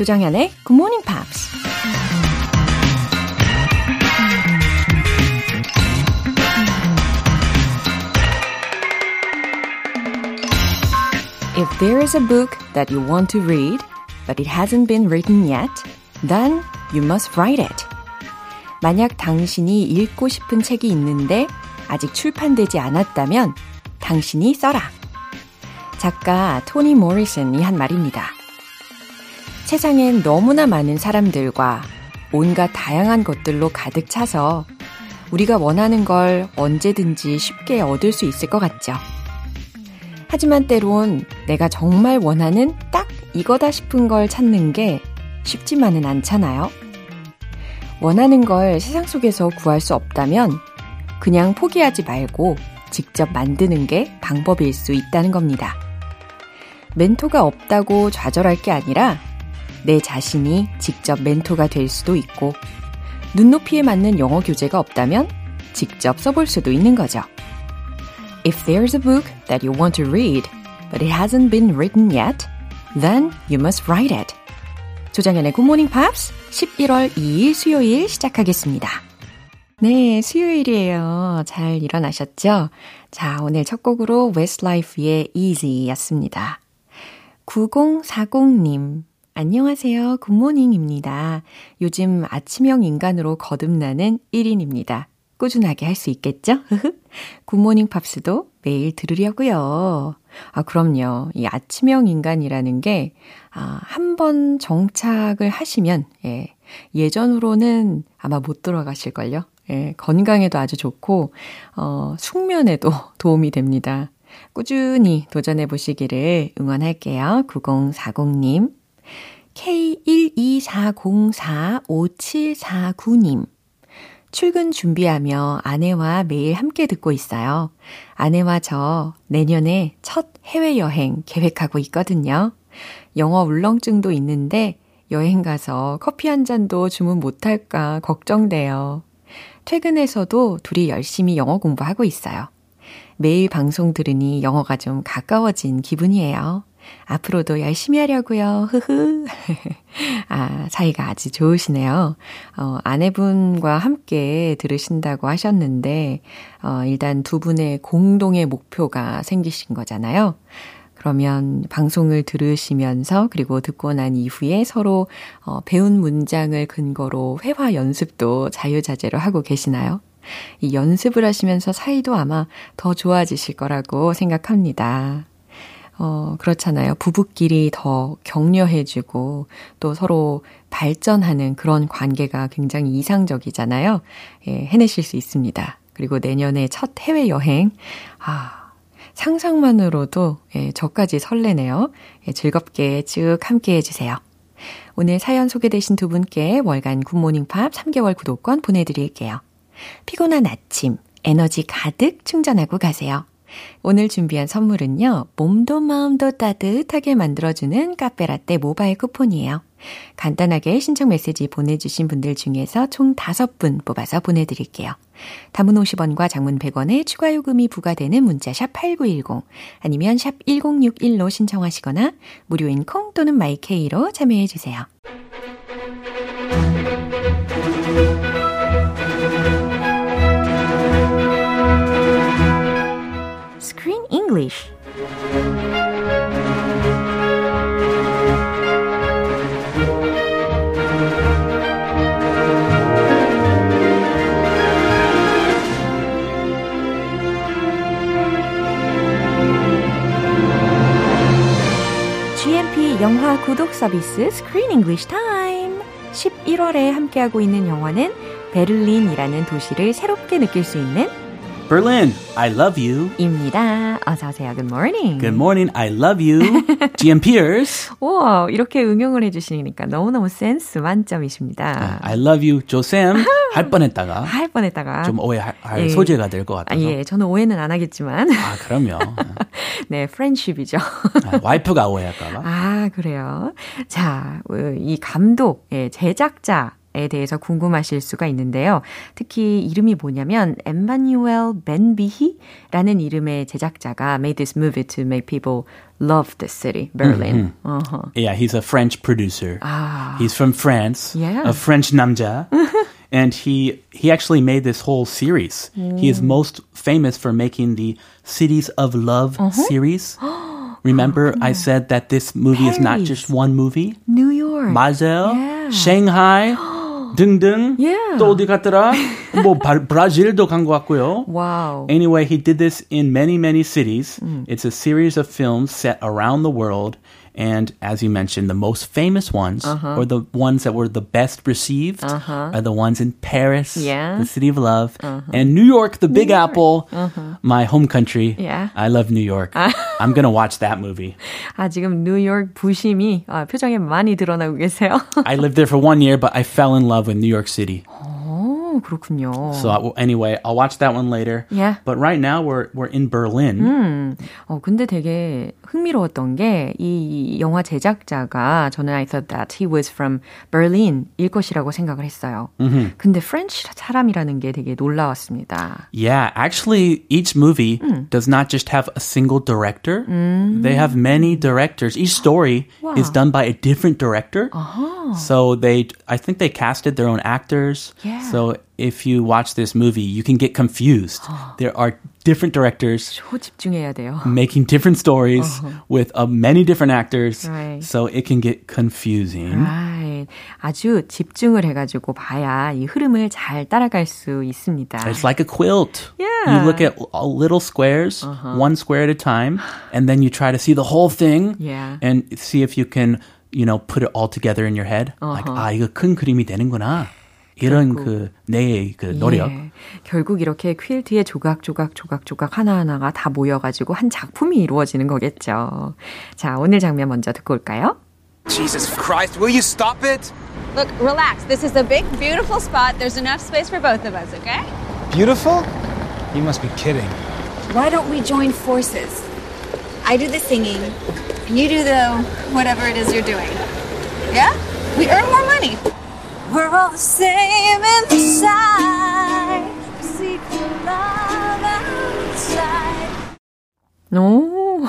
조정현의 Good Morning Pops. If there is a book that you want to read, but it hasn't been written yet, then you must write it. 만약 당신이 읽고 싶은 책이 있는데 아직 출판되지 않았다면 당신이 써라. 작가 토니 모리슨이 한 말입니다. 세상엔 너무나 많은 사람들과 온갖 다양한 것들로 가득 차서 우리가 원하는 걸 언제든지 쉽게 얻을 수 있을 것 같죠. 하지만 때론 내가 정말 원하는 딱 이거다 싶은 걸 찾는 게 쉽지만은 않잖아요. 원하는 걸 세상 속에서 구할 수 없다면 그냥 포기하지 말고 직접 만드는 게 방법일 수 있다는 겁니다. 멘토가 없다고 좌절할 게 아니라 내 자신이 직접 멘토가 될 수도 있고 눈높이에 맞는 영어 교재가 없다면 직접 써볼 수도 있는 거죠. If there's a book that you want to read, but it hasn't been written yet, then you must write it. 조장현의 Morning Pops 11월 2일 수요일 시작하겠습니다. 네, 수요일이에요. 잘 일어나셨죠? 자, 오늘 첫 곡으로 Westlife의 Easy 였습니다. 9040님, 안녕하세요. Good morning입니다. 요즘 아침형 인간으로 거듭나는 1인입니다. 꾸준하게 할 수 있겠죠? 굿모닝 팝스도 매일 들으려고요. 아, 그럼요. 이 아침형 인간이라는 게, 아, 한 번 정착을 하시면, 예, 예전으로는 아마 못 돌아가실걸요? 예, 건강에도 아주 좋고, 어, 숙면에도 도움이 됩니다. 꾸준히 도전해 보시기를 응원할게요. 9040님. K124045749님. 출근 준비하며 아내와 매일 함께 듣고 있어요. 아내와 저 내년에 첫 해외여행 계획하고 있거든요. 영어 울렁증도 있는데 여행 가서 커피 한 잔도 주문 못할까 걱정돼요. 퇴근해서도 둘이 열심히 영어 공부하고 있어요. 매일 방송 들으니 영어가 좀 가까워진 기분이에요. 앞으로도 열심히 하려고요. 흐흐. 아, 사이가 아주 좋으시네요. 어, 아내분과 함께 들으신다고 하셨는데, 어, 일단 두 분의 공동의 목표가 생기신 거잖아요. 그러면 방송을 들으시면서 그리고 듣고 난 이후에 서로 어, 배운 문장을 근거로 회화 연습도 자유자재로 하고 계시나요? 이 연습을 하시면서 사이도 아마 더 좋아지실 거라고 생각합니다. 어, 그렇잖아요. 부부끼리 더 격려해주고 또 서로 발전하는 그런 관계가 굉장히 이상적이잖아요. 예, 해내실 수 있습니다. 그리고 내년에 첫 해외여행, 아, 상상만으로도 예, 저까지 설레네요. 예, 즐겁게 쭉 함께 해주세요. 오늘 사연 소개되신 두 분께 월간 굿모닝 팝 3개월 구독권 보내드릴게요. 피곤한 아침, 에너지 가득 충전하고 가세요. 오늘 준비한 선물은요, 몸도 마음도 따뜻하게 만들어주는 카페라떼 모바일 쿠폰이에요. 간단하게 신청 메시지 보내주신 분들 중에서 총 5분 뽑아서 보내드릴게요. 담은 50원과 장문 100원의 추가 요금이 부과되는 문자 샵 8910 아니면 샵 1061로 신청하시거나 무료인 콩 또는 마이케이로 참여해주세요. English. 영화 구독 서비스 Screen English Time. 11월에 함께하고 있는 영화는 베를린이라는 도시를 새롭게 느낄 수 있는 Berlin, I love you. 입니다. 어서 오세요. Good morning. Good morning, I love you. GM Pierce. 우와, 이렇게 응용을 해주시니까 너무너무 센스 만점이십니다. I love you, 조쌤. 할 뻔했다가. 할 뻔했다가. 좀 오해할 예. 소재가 될 것 같아서. 아, 예, 저는 오해는 안 하겠지만. 아, 그럼요. 네, 프렌쉽이죠. 아, 와이프가 오해할까봐. 아, 그래요. 자, 이 감독, 예, 제작자, 에 대해서 궁금하실 수가 있는데요. 특히 이름이 뭐냐면 엠마뉴엘 벤비히라는 이름의 제작자가 made this movie to make people love the city, Berlin. Mm-hmm. Uh-huh. Yeah, he's a French producer. Ah. He's from France. Yeah. A French namja. and he he actually made this whole series. He is most famous for making the Cities of Love series. Remember I said that this movie is not Paris. just one movie? New York. 맞아요. Yeah. Shanghai 등등. Yeah. 또 어디 갔더라? 뭐 바- 브라질도 간 것 같고요. Wow. Anyway, he did this in many, many cities. It's a series of films set around the world. And as you mentioned, the most famous ones, or the ones that were the best received, are the ones in Paris, Yeah. the city of love, and New York, the Big Apple, my home country. Yeah. I love New York. I'm going to watch that movie. 아, 지금 뉴욕 부심이 아, 표정에 많이 드러나고 계세요. I lived there for one year, but I fell in love with New York City. 오, 그렇군요. So I, anyway, I'll watch that one later. Yeah. But right now we're we're in Berlin. 어, 근데 되게 흥미로웠던 게 이 영화 제작자가 저는 I thought that he was from Berlin 일 것이라고 생각을 했어요. 근데 프렌치 사람이라는 게 되게 놀라웠습니다. Yeah, actually, each movie does not just have a single director. They have many directors. Each story is done by a different director. So they, I think they casted their own actors. Yeah. So if you watch this movie, you can get confused. there are different directors 초 집중해야 돼요. making different stories with uh, many different actors. Right. So it can get confusing. Right. 아주 집중을 해가지고 봐야 이 흐름을 잘 따라갈 수 있습니다. It's like a quilt. Yeah. You look at uh, little squares, one square at a time, and then you try to see the whole thing Yeah. and see if you can, you know, put it all together in your head. Like, 아, 이거 큰 그림이 되는구나. 이런 그, 내그 노력. 예. 결국 이렇게 퀼트의 조각 조각 조각 조각 하나하나가 다 모여가지고 한 작품이 이루어지는 거겠죠. 자, 오늘 장면 먼저 듣고 올까요? Jesus Christ, will you stop it? Look, relax. This is a big, beautiful spot. There's enough space for both of us, okay? Beautiful? You must be kidding. Why don't we join forces? I do the singing, and you do the whatever it is you're doing. Yeah? We earn more money. We're all the same inside. We seek for love outside. 오,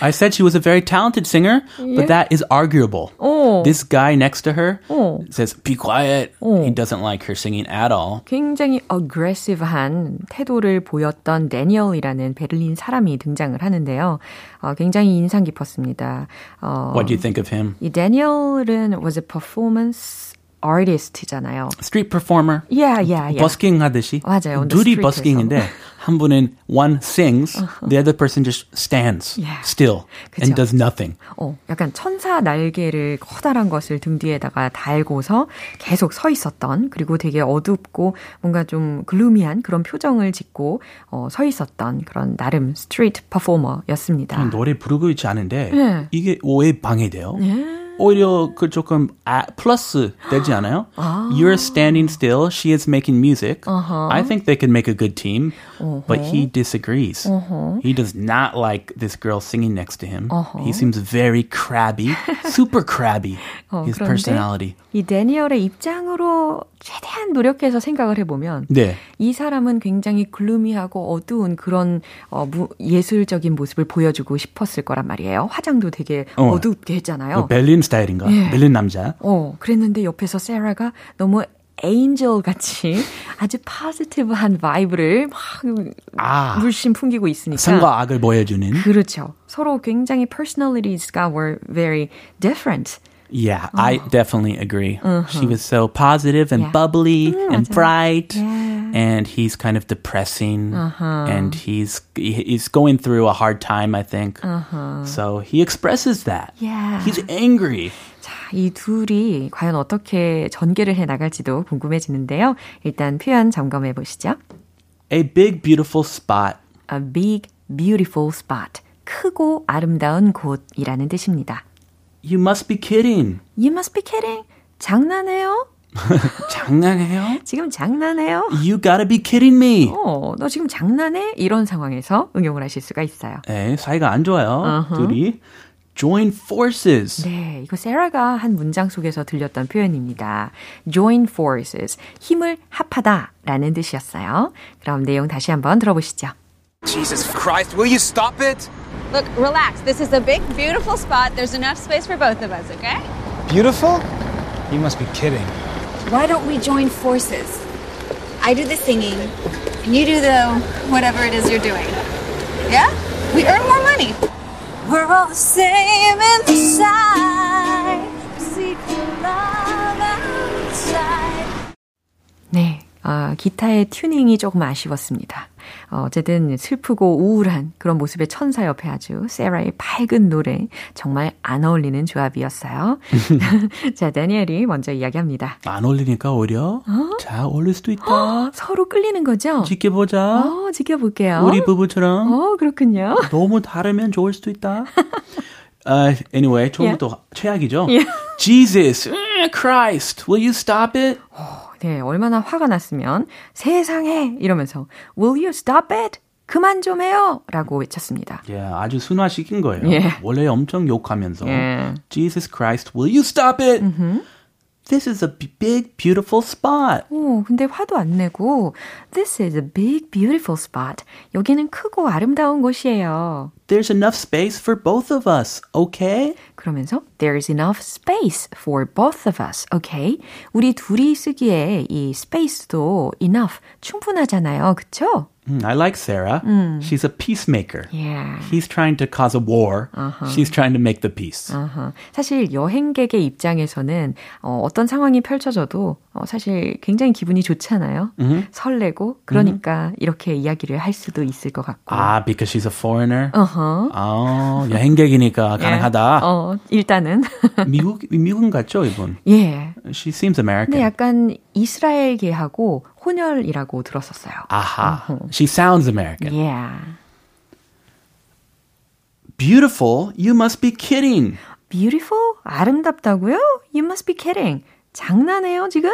I said she was a very talented singer, but that is arguable. 오. This guy next to her 오. says, be quiet. He doesn't like her singing at all. 굉장히 aggressive한 태도를 보였던 데니얼이라는 베를린 사람이 등장을 하는데요. 어, 굉장히 인상 깊었습니다. 어, What do you think of him? 이 데니얼은 was a performance artist잖아요. Street performer. Yeah, yeah, yeah. 버스킹 하듯이. 맞아요. 둘이. 버스킹인데 한 분은 one sings, the other person just stands Yeah. still and 그쵸. does nothing. 어, 약간 천사 날개를 커다란 것을 등 뒤에다가 달고서 계속 서 있었던 그리고 되게 어둡고 뭔가 좀 글루미한 그런 표정을 짓고 어, 서 있었던 그런 나름 스트리트 퍼포머였습니다. 노래 부르고 있지 않은데 네. 이게 왜 방해돼요? 오히려 그 조금 아, 플러스 되지 않아요? You're standing still, she is making music. I think they could make a good team, but he disagrees. He does not like this girl singing next to him. He seems very crabby, super crabby. 어, His 그런데 personality. 이 데니얼의 입장으로 최대한 노력해서 생각을 해보면 네. 이 사람은 굉장히 gloomy하고 어두운 그런 어, 무, 예술적인 모습을 보여주고 싶었을 거란 말이에요. 화장도 되게 어. 어둡게 했잖아요. 벨린 스타일인가? 예. 벨린 남자. 어, 그랬는데 옆에서 세라가 너무 angel 같이 아주 positive한 vibe를 막 아. 물씬 풍기고 있으니까. 선과 악을 보여주는. 그렇죠. 서로 굉장히 personalities가 were very different. Yeah, I definitely agree. She was so positive and Yeah. bubbly and 맞아요. bright, Yeah. and he's kind of depressing, and he's he's going through a hard time, I think. So he expresses that. Yeah. He's angry. 자, 이 둘이 과연 어떻게 전개를 해 나갈지도 궁금해지는데요. 일단 표현 점검해 보시죠. A big beautiful spot. A big, beautiful spot. 크고 아름다운 곳이라는 뜻입니다. You must be kidding. You must be kidding. 장난해요? 장난해요? 지금 장난해요? You gotta be kidding me. 어, 너 지금 장난해? 이런 상황에서 응용을 하실 수가 있어요. 네, 사이가 안 좋아요. 둘이. join forces. 네, 이거 세라가 한 문장 속에서 들렸던 표현입니다. join forces, 힘을 합하다 라는 뜻이었어요. 그럼 내용 다시 한번 들어보시죠. Jesus Christ, will you stop it? Look, relax. This is a big, beautiful spot. There's enough space for both of us, okay? Beautiful? You must be kidding. Why don't we join forces? I do the singing, and you do the whatever it is you're doing. Yeah? We earn more money. We're all the same inside. Seek love outside. 네, 아, 기타의 튜닝이 조금 아쉬웠습니다. 어, 어쨌든 슬프고 우울한 그런 모습의 천사 옆에 아주 세라의 밝은 노래 정말 안 어울리는 조합이었어요. 자, 다니엘이 먼저 이야기합니다. 안 어울리니까 오히려 어? 자 어울릴 수도 있다. 서로 끌리는 거죠? 지켜보자. 어, 지켜볼게요. 우리 부부처럼 어, 그렇군요. 너무 다르면 좋을 수도 있다. Uh, anyway, 처음부터 Yeah. 최악이죠. Yeah. Jesus, Christ, will you stop it? 네, 얼마나 화가 났으면 세상에 이러면서 Will you stop it? 그만 좀 해요! 라고 외쳤습니다. 예, 아주 순화시킨 거예요. 예. 원래 엄청 욕하면서 예. Jesus Christ, will you stop it? This is a b- big, beautiful spot. 오, 근데 화도 안 내고 This is a big, beautiful spot. 여기는 크고 아름다운 곳이에요. There's enough space for both of us, okay? 그러면서 There's enough space for both of us. Okay? 우리 둘이 쓰기에 이 space도 enough 충분하잖아요. 그쵸? Mm, I like Sarah. She's a peacemaker. Yeah. He's trying to cause a war. She's trying to make the peace. 아하. 사실 여행객의 입장에서는 어, 어떤 상황이 펼쳐져도 어, 사실 굉장히 기분이 좋잖아요. 설레고 그러니까 이렇게 이야기를 할 수도 있을 것 같고. Ah, because she's a foreigner? 어허. 아, 여행객이니까 가능하다. 어, 일단은 미국, 미국은 같죠, 이분? 예. She seems American. 근데 약간 이스라엘계하고 혼혈이라고 들었었어요. Aha. She sounds American. Yeah. Beautiful? You must be kidding. Beautiful? 아름답다고요? You must be kidding. 장난해요, 지금?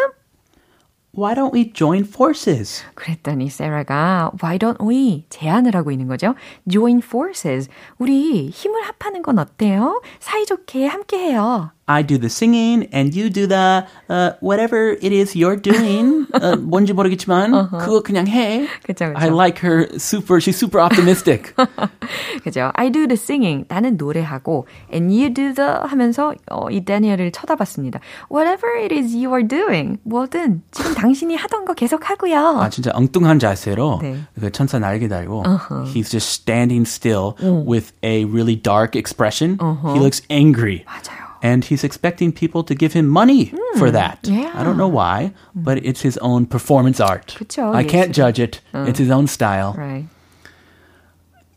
Why don't we join forces? 그랬더니 세라가 Why don't we? 제안을 하고 있는 거죠. Join forces. 우리 힘을 합하는 건 어때요? 사이좋게 함께해요. I do the singing and you do the uh, whatever it is you're doing. uh, 뭔지 모르겠지만 그거 그냥 해. 그쵸, 그쵸. I like her super. She's super optimistic. 그죠? I do the singing. 나는 노래하고 and you do the 하면서 어, 이 다니엘을 쳐다봤습니다. Whatever it is you are doing. 뭐든 지금 당신이 하던 거 계속 하고요. 아 진짜 엉뚱한 자세로 네. 그 천사 날개 달고 he's just standing still with a really dark expression. He looks angry. 맞아요. And he's expecting people to give him money for that. yeah. I don't know why, but it's his own performance art. 그쵸, I can't 예술이. judge it. It's his own style. Right.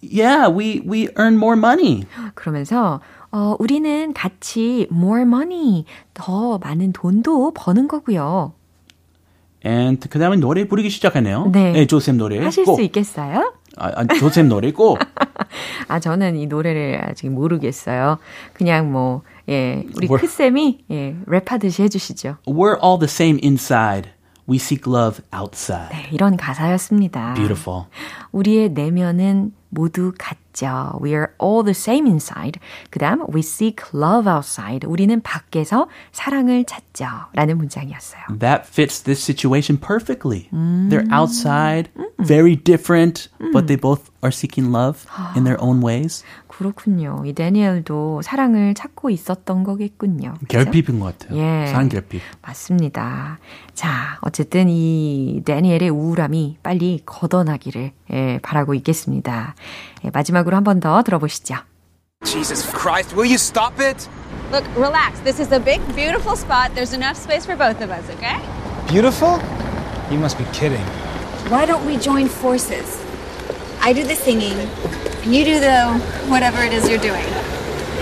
Yeah, we we earn more money. 그러면서 어, 우리는 같이 more money, 더 많은 돈도 버는 거고요. And 그다음에 노래 부르기 시작하네요. 네. 조셉 노래. 하실 꼭. 수 있겠어요? 아, 아, 조셉 노래 꼭. 아, 저는 이 노래를 아직 모르겠어요. 그냥 뭐, 예, 우리 뭘- 크쌤이, 예, 랩하듯이 해주시죠. We're all the same inside. We seek love outside. 네, 이런 가사였습니다. Beautiful. 우리의 내면은 모두 같죠. We are all the same inside. 그 다음, we seek love outside. 우리는 밖에서 사랑을 찾죠. 라는 문장이었어요. That fits this situation perfectly. They're outside, very different, but they both are seeking love in their own ways. 그렇군요. 이 다니엘도 사랑을 찾고 있었던 거겠군요. 그죠? 결핍인 것 같아요. 예. 사랑 결핍. 맞습니다. 자, 어쨌든 이 다니엘의 우울함이 빨리 걷어나기를 예, 바라고 있겠습니다. 예, 마지막으로 한 번 더 들어보시죠. Jesus Christ, will you stop it? Look, relax. This is a big, beautiful spot. There's enough space for both of us, okay? Beautiful? You must be kidding. Why don't we join forces? I do the singing, you do the whatever it is you're doing.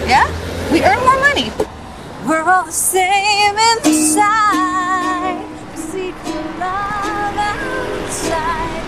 Yeah? We earn more money. We're all the same inside. Seek love outside.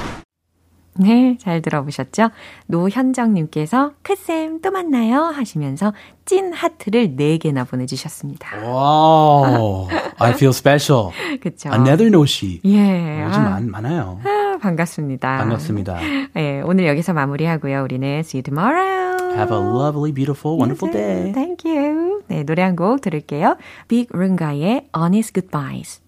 네, 잘 들어보셨죠? 노현정님께서 크쌤 또 만나요 하시면서 찐 하트를 4개나 보내주셨습니다. Wow. I feel special. 그쵸? Another no she. 예. 요즘 아, 많, 많아요. 아, 반갑습니다. 반갑습니다. 예, 오늘 여기서 마무리하고요. 우리는 see you tomorrow. Have a lovely, beautiful, wonderful day. Thank you. 네, 노래 한 곡 들을게요. Bic Runga의 Honest Goodbyes.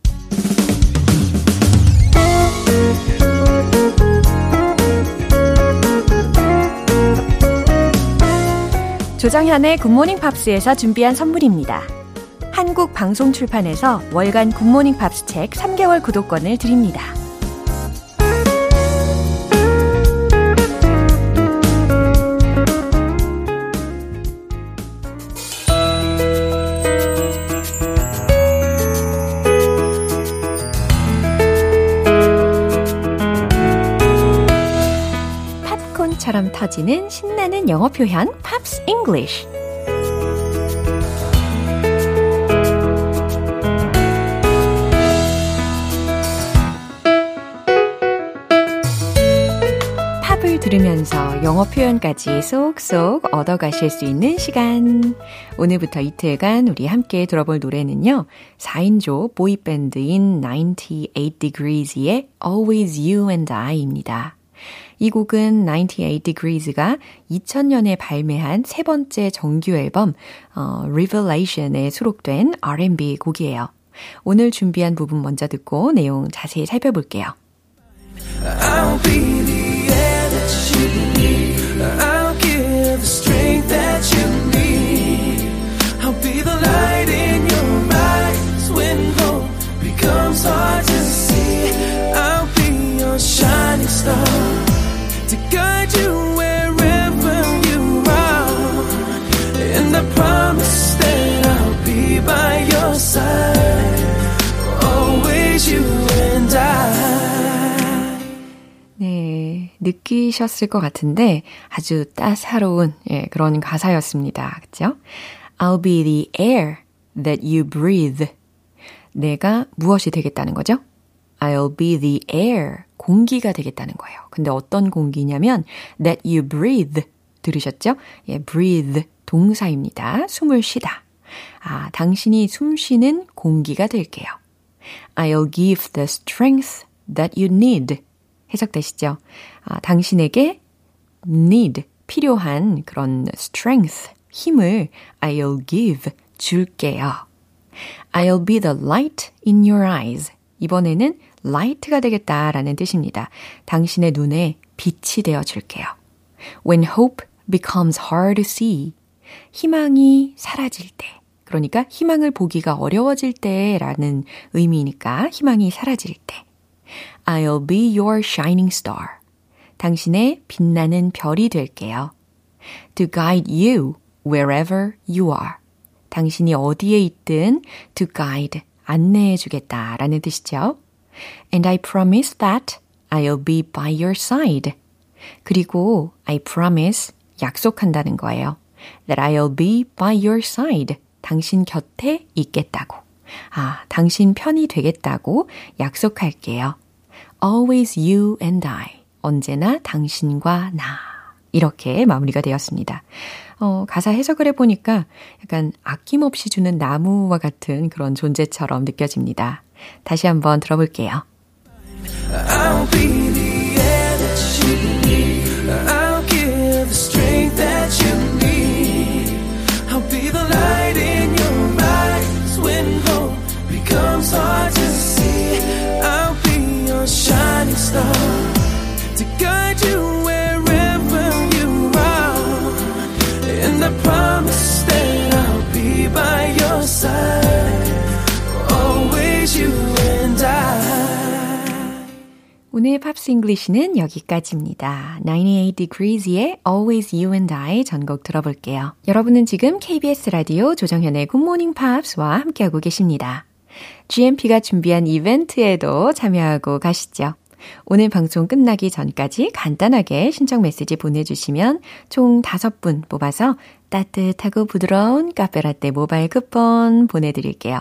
조정현의 굿모닝 팝스에서 준비한 선물입니다. 한국 방송 출판에서 월간 굿모닝 팝스 책 3개월 구독권을 드립니다. 팝콘처럼 터지는 신나는 영어 표현 Pops English 팝을 들으면서 영어 표현까지 쏙쏙 얻어가실 수 있는 시간. 오늘부터 이틀간 우리 함께 들어볼 노래는요. 4인조 보이밴드인 98 Degrees의 Always You and I입니다. 이 곡은 98 Degrees가 2000년에 발매한 세 번째 정규 앨범 어, Revelation에 수록된 R&B 곡이에요. 오늘 준비한 부분 먼저 듣고 내용 자세히 살펴볼게요. I'll be 느끼셨을 것 같은데 아주 따사로운 예, 그런 가사였습니다. 그죠? I'll be the air that you breathe. 내가 무엇이 되겠다는 거죠? I'll be the air 공기가 되겠다는 거예요. 근데 어떤 공기냐면 that you breathe 들으셨죠? 예, breathe 동사입니다. 숨을 쉬다. 아, 당신이 숨 쉬는 공기가 될게요. I'll give the strength that you need. 해석되시죠? 아, 당신에게 need, 필요한 그런 strength, 힘을 I'll give, 줄게요. I'll be the light in your eyes. 이번에는 light가 되겠다라는 뜻입니다. 당신의 눈에 빛이 되어 줄게요. When hope becomes hard to see. 희망이 사라질 때. 그러니까 희망을 보기가 어려워질 때라는 의미니까 희망이 사라질 때. I'll be your shining star. 당신의 빛나는 별이 될게요. To guide you wherever you are. 당신이 어디에 있든 to guide, 안내해 주겠다라는 뜻이죠. And I promise that I'll be by your side. 그리고 I promise 약속한다는 거예요. That I'll be by your side. 당신 곁에 있겠다고. 아, 당신 편이 되겠다고 약속할게요. Always you and I. 언제나 당신과 나. 이렇게 마무리가 되었습니다. 어, 가사 해석을 해보니까 약간 아낌없이 주는 나무와 같은 그런 존재처럼 느껴집니다. 다시 한번 들어볼게요. I'll be the air Pops English는 여기까지입니다. 98 Degrees의 Always You and I 전곡 들어볼게요. 여러분은 지금 KBS 라디오 조정현의 굿모닝 팝스와 함께하고 계십니다. GMP가 준비한 이벤트에도 참여하고 가시죠. 오늘 방송 끝나기 전까지 간단하게 신청 메시지 보내주시면 총 5분 뽑아서 따뜻하고 부드러운 카페라떼 모바일 쿠폰 보내드릴게요.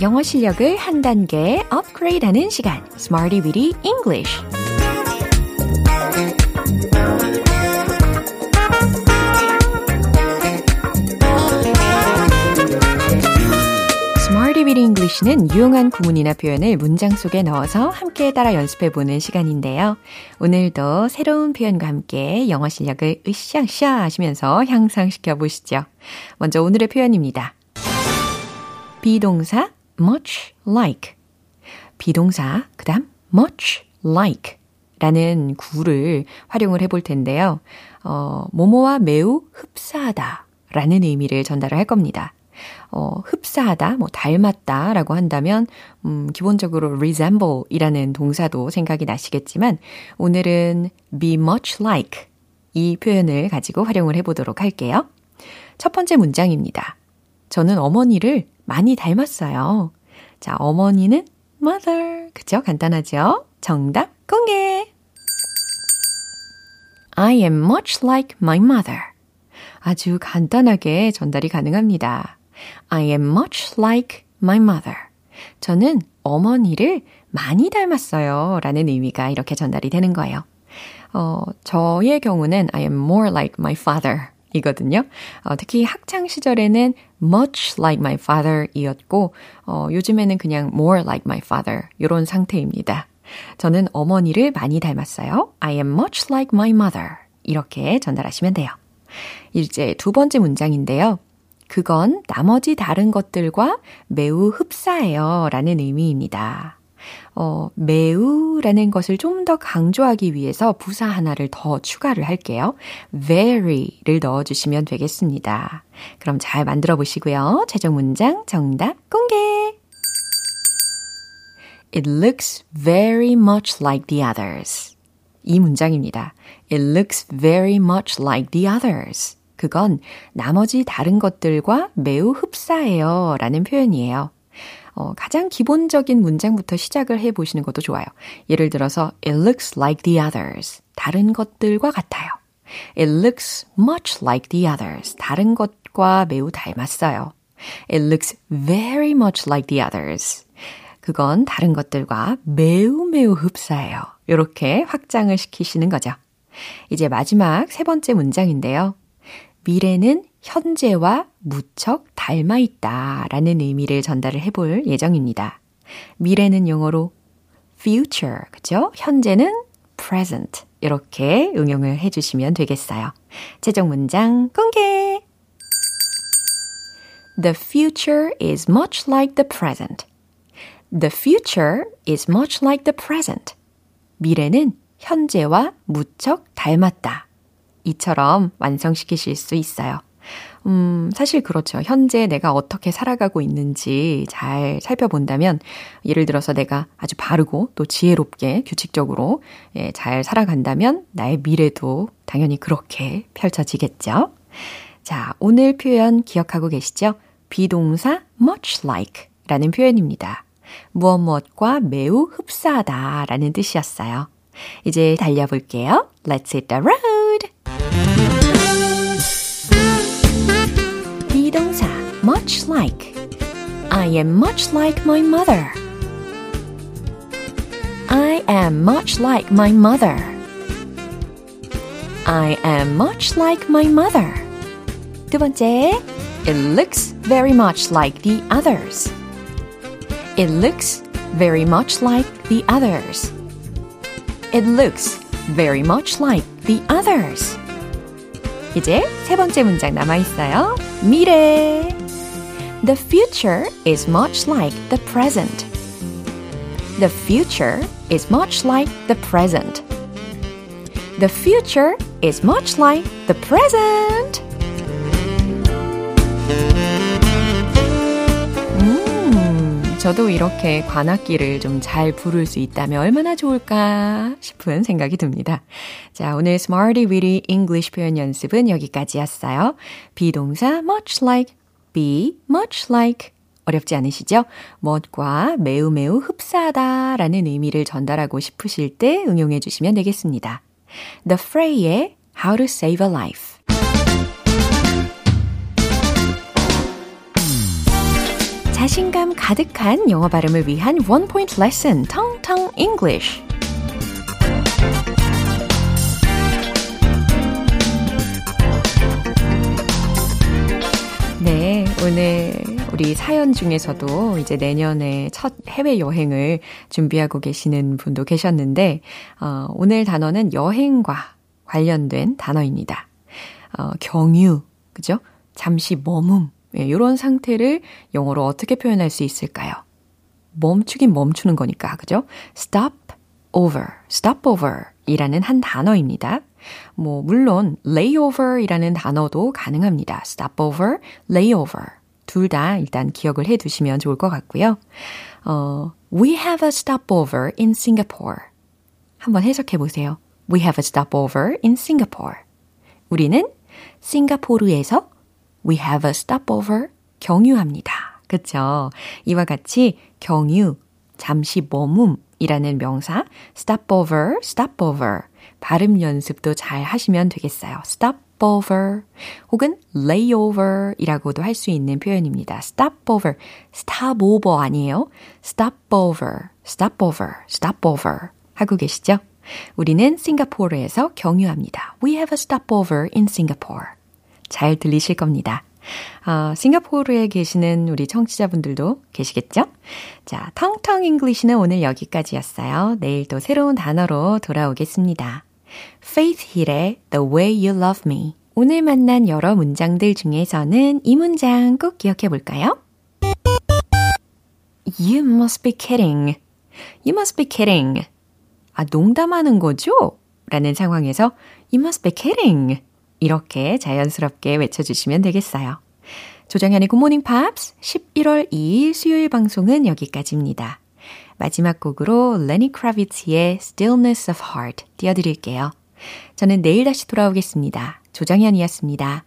영어 실력을 한 단계 업그레이드하는 시간, Smarty Weedy English. Weedy English는 유용한 구문이나 표현을 문장 속에 넣어서 함께 따라 연습해 보는 시간인데요. 오늘도 새로운 표현과 함께 영어 실력을 으쌰으쌰 하시면서 향상시켜 보시죠. 먼저 오늘의 표현입니다. 비동사 much like. 비동사, 그 다음 much like 라는 구를 활용을 해볼 텐데요. 어, 모모와 매우 흡사하다 라는 의미를 전달을 할 겁니다. 어, 흡사하다, 뭐 닮았다 라고 한다면, 음, 기본적으로 resemble 이라는 동사도 생각이 나시겠지만, 오늘은 be much like 이 표현을 가지고 활용을 해보도록 할게요. 첫 번째 문장입니다. 저는 어머니를 많이 닮았어요. 자, 어머니는 mother. 그죠? 간단하죠? 정답 공개! I am much like my mother. 아주 간단하게 전달이 가능합니다. I am much like my mother. 저는 어머니를 많이 닮았어요. 라는 의미가 이렇게 전달이 되는 거예요. 어, 저의 경우는 I am more like my father. 이거든요. 어, 특히 학창 시절에는 much like my father 이었고, 어, 요즘에는 그냥 more like my father 이런 상태입니다. 저는 어머니를 많이 닮았어요. I am much like my mother. 이렇게 전달하시면 돼요. 이제 두 번째 문장인데요. 그건 나머지 다른 것들과 매우 흡사해요. 라는 의미입니다. 어, 매우라는 것을 좀 더 강조하기 위해서 부사 하나를 더 추가를 할게요. very를 넣어주시면 되겠습니다. 그럼 잘 만들어 보시고요. 최종 문장 정답 공개! It looks very much like the others. 이 문장입니다. It looks very much like the others. 그건 나머지 다른 것들과 매우 흡사해요. 라는 표현이에요. 어, 가장 기본적인 문장부터 시작을 해 보시는 것도 좋아요. 예를 들어서 It looks like the others. 다른 것들과 같아요. It looks much like the others. 다른 것과 매우 닮았어요. It looks very much like the others. 그건 다른 것들과 매우 매우 흡사해요. 이렇게 확장을 시키시는 거죠. 이제 마지막 세 번째 문장인데요. 미래는 현재와 무척 닮아 있다 라는 의미를 전달을 해볼 예정입니다. 미래는 영어로 future, 그죠? 현재는 present. 이렇게 응용을 해주시면 되겠어요. 최종 문장 공개! The future is much like the present. The future is much like the present. 미래는 현재와 무척 닮았다. 이처럼 완성시키실 수 있어요. 음, 사실 그렇죠. 현재 내가 어떻게 살아가고 있는지 잘 살펴본다면, 예를 들어서 내가 아주 바르고 또 지혜롭게 규칙적으로 예, 잘 살아간다면 나의 미래도 당연히 그렇게 펼쳐지겠죠. 자, 오늘 표현 기억하고 계시죠? 비동사 much like 라는 표현입니다. 무엇 무엇과 매우 흡사하다 라는 뜻이었어요. 이제 달려볼게요. Let's hit the road! much like I am much like my mother. I am much like my mother. I am much like my mother. 두 번째, it looks very much like the others. It looks very much like the others. It looks very much like the others. 이제 세 번째 문장 남아 있어요. 미래. The future is much like the present. The future is much like the present. The future is much like the present. 저도 이렇게 관악기를 좀 잘 부를 수 있다면 얼마나 좋을까 싶은 생각이 듭니다. 자, 오늘 Smarty Weedy English 표현 연습은 여기까지였어요. 비동사 much like, be much like. 어렵지 않으시죠? 무엇과 매우 매우 흡사하다 라는 의미를 전달하고 싶으실 때 응용해 주시면 되겠습니다. The Fray의 How to Save a Life. 자신감 가득한 영어 발음을 위한 원 포인트 레슨 텅텅 English. 오늘 우리 사연 중에서도 이제 내년에 첫 해외 여행을 준비하고 계시는 분도 계셨는데, 어, 오늘 단어는 여행과 관련된 단어입니다. 어, 경유, 그죠? 잠시 머문, 예, 이런 상태를 영어로 어떻게 표현할 수 있을까요? 멈추긴 멈추는 거니까, 그죠? stop over, stop over 이라는 한 단어입니다. 뭐, 물론, layover 이라는 단어도 가능합니다. stop over, layover. 둘 다 일단 기억을 해 두시면 좋을 것 같고요. 어, we have a stopover in Singapore. 한번 해석해 보세요. We have a stopover in Singapore. 우리는 싱가포르에서 we have a stopover 경유합니다. 그쵸? 이와 같이 경유, 잠시 머뭄 이라는 명사 stopover, stopover 발음 연습도 잘 하시면 되겠어요. stopover 혹은 layover이라고도 할 수 있는 표현입니다. stopover, stopover 아니에요. stopover, stopover, stopover 하고 계시죠? 우리는 싱가포르에서 경유합니다. We have a stopover in Singapore. 잘 들리실 겁니다. 어, 싱가포르에 계시는 우리 청취자분들도 계시겠죠? 자, 텅텅 English는 오늘 여기까지였어요. 내일 또 새로운 단어로 돌아오겠습니다. Faith Hill의 The Way You Love Me. 오늘 만난 여러 문장들 중에서는 이 문장 꼭 기억해 볼까요? You must be kidding. You must be kidding. 아, 농담하는 거죠? 라는 상황에서 You must be kidding. 이렇게 자연스럽게 외쳐주시면 되겠어요. 조정현의 굿모닝 팝스 11월 2일 수요일 방송은 여기까지입니다. 마지막 곡으로 레니 크라비츠의 Stillness of Heart 띄워드릴게요. 저는 내일 다시 돌아오겠습니다. 조정현이었습니다.